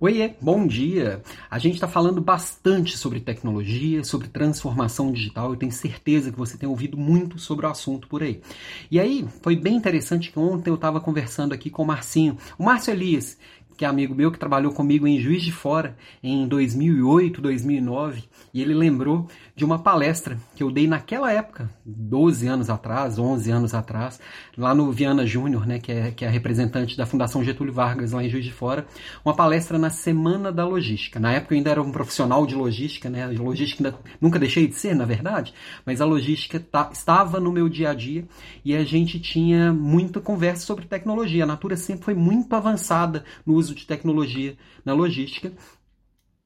Oiê, bom dia! A gente está falando bastante sobre tecnologia, sobre transformação digital. Eu tenho certeza que você tem ouvido muito sobre o assunto por aí. E aí, foi bem interessante que ontem eu estava conversando aqui com o Marcinho, o Márcio Elias, que é amigo meu que trabalhou comigo em Juiz de Fora em 2008, 2009, e ele lembrou de uma palestra que eu dei naquela época, 12 anos atrás, 11 anos atrás, lá no Viana Júnior, né, que é, que é representante da Fundação Getúlio Vargas lá em Juiz de Fora, uma palestra na Semana da Logística. Na época eu ainda era um profissional de logística, né, de logística ainda, nunca deixei de ser, na verdade, mas a logística tá, estava no meu dia a dia e a gente tinha muita conversa sobre tecnologia. A Natura sempre foi muito avançada no uso de tecnologia na logística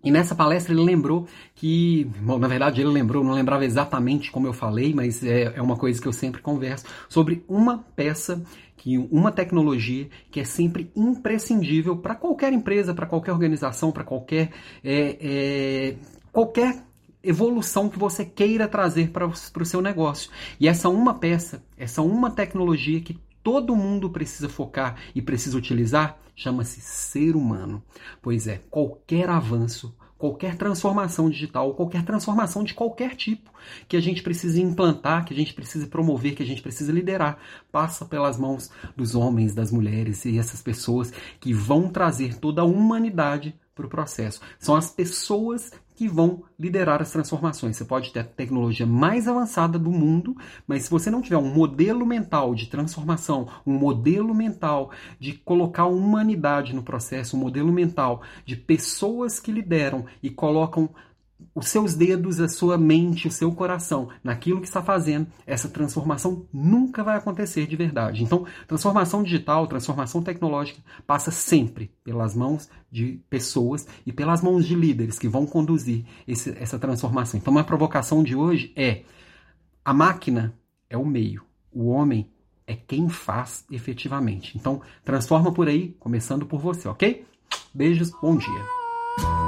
e nessa palestra ele lembrou que, bom, na verdade ele lembrou, não lembrava exatamente como eu falei, mas é, é uma coisa que eu sempre converso, sobre uma peça, que uma tecnologia que é sempre imprescindível para qualquer empresa, para qualquer organização, para qualquer, é, é, qualquer evolução que você queira trazer para o seu negócio. E essa uma peça, essa uma tecnologia que todo mundo precisa focar e precisa utilizar chama-se ser humano. Pois é, qualquer avanço, qualquer transformação digital, qualquer transformação de qualquer tipo que a gente precisa implantar, que a gente precisa promover, que a gente precisa liderar, passa pelas mãos dos homens, das mulheres e essas pessoas que vão trazer toda a humanidade para o processo. São as pessoas que vão liderar as transformações. Você pode ter a tecnologia mais avançada do mundo, mas se você não tiver um modelo mental de transformação, um modelo mental de colocar a humanidade no processo, um modelo mental de pessoas que lideram e colocam os seus dedos, a sua mente, o seu coração naquilo que está fazendo, essa transformação nunca vai acontecer de verdade. Então, transformação digital, transformação tecnológica passa sempre pelas mãos de pessoas e pelas mãos de líderes que vão conduzir esse, essa transformação. Então, a provocação de hoje é: a máquina é o meio, o homem é quem faz efetivamente. Então, transforma por aí, começando por você, ok? Beijos, bom dia.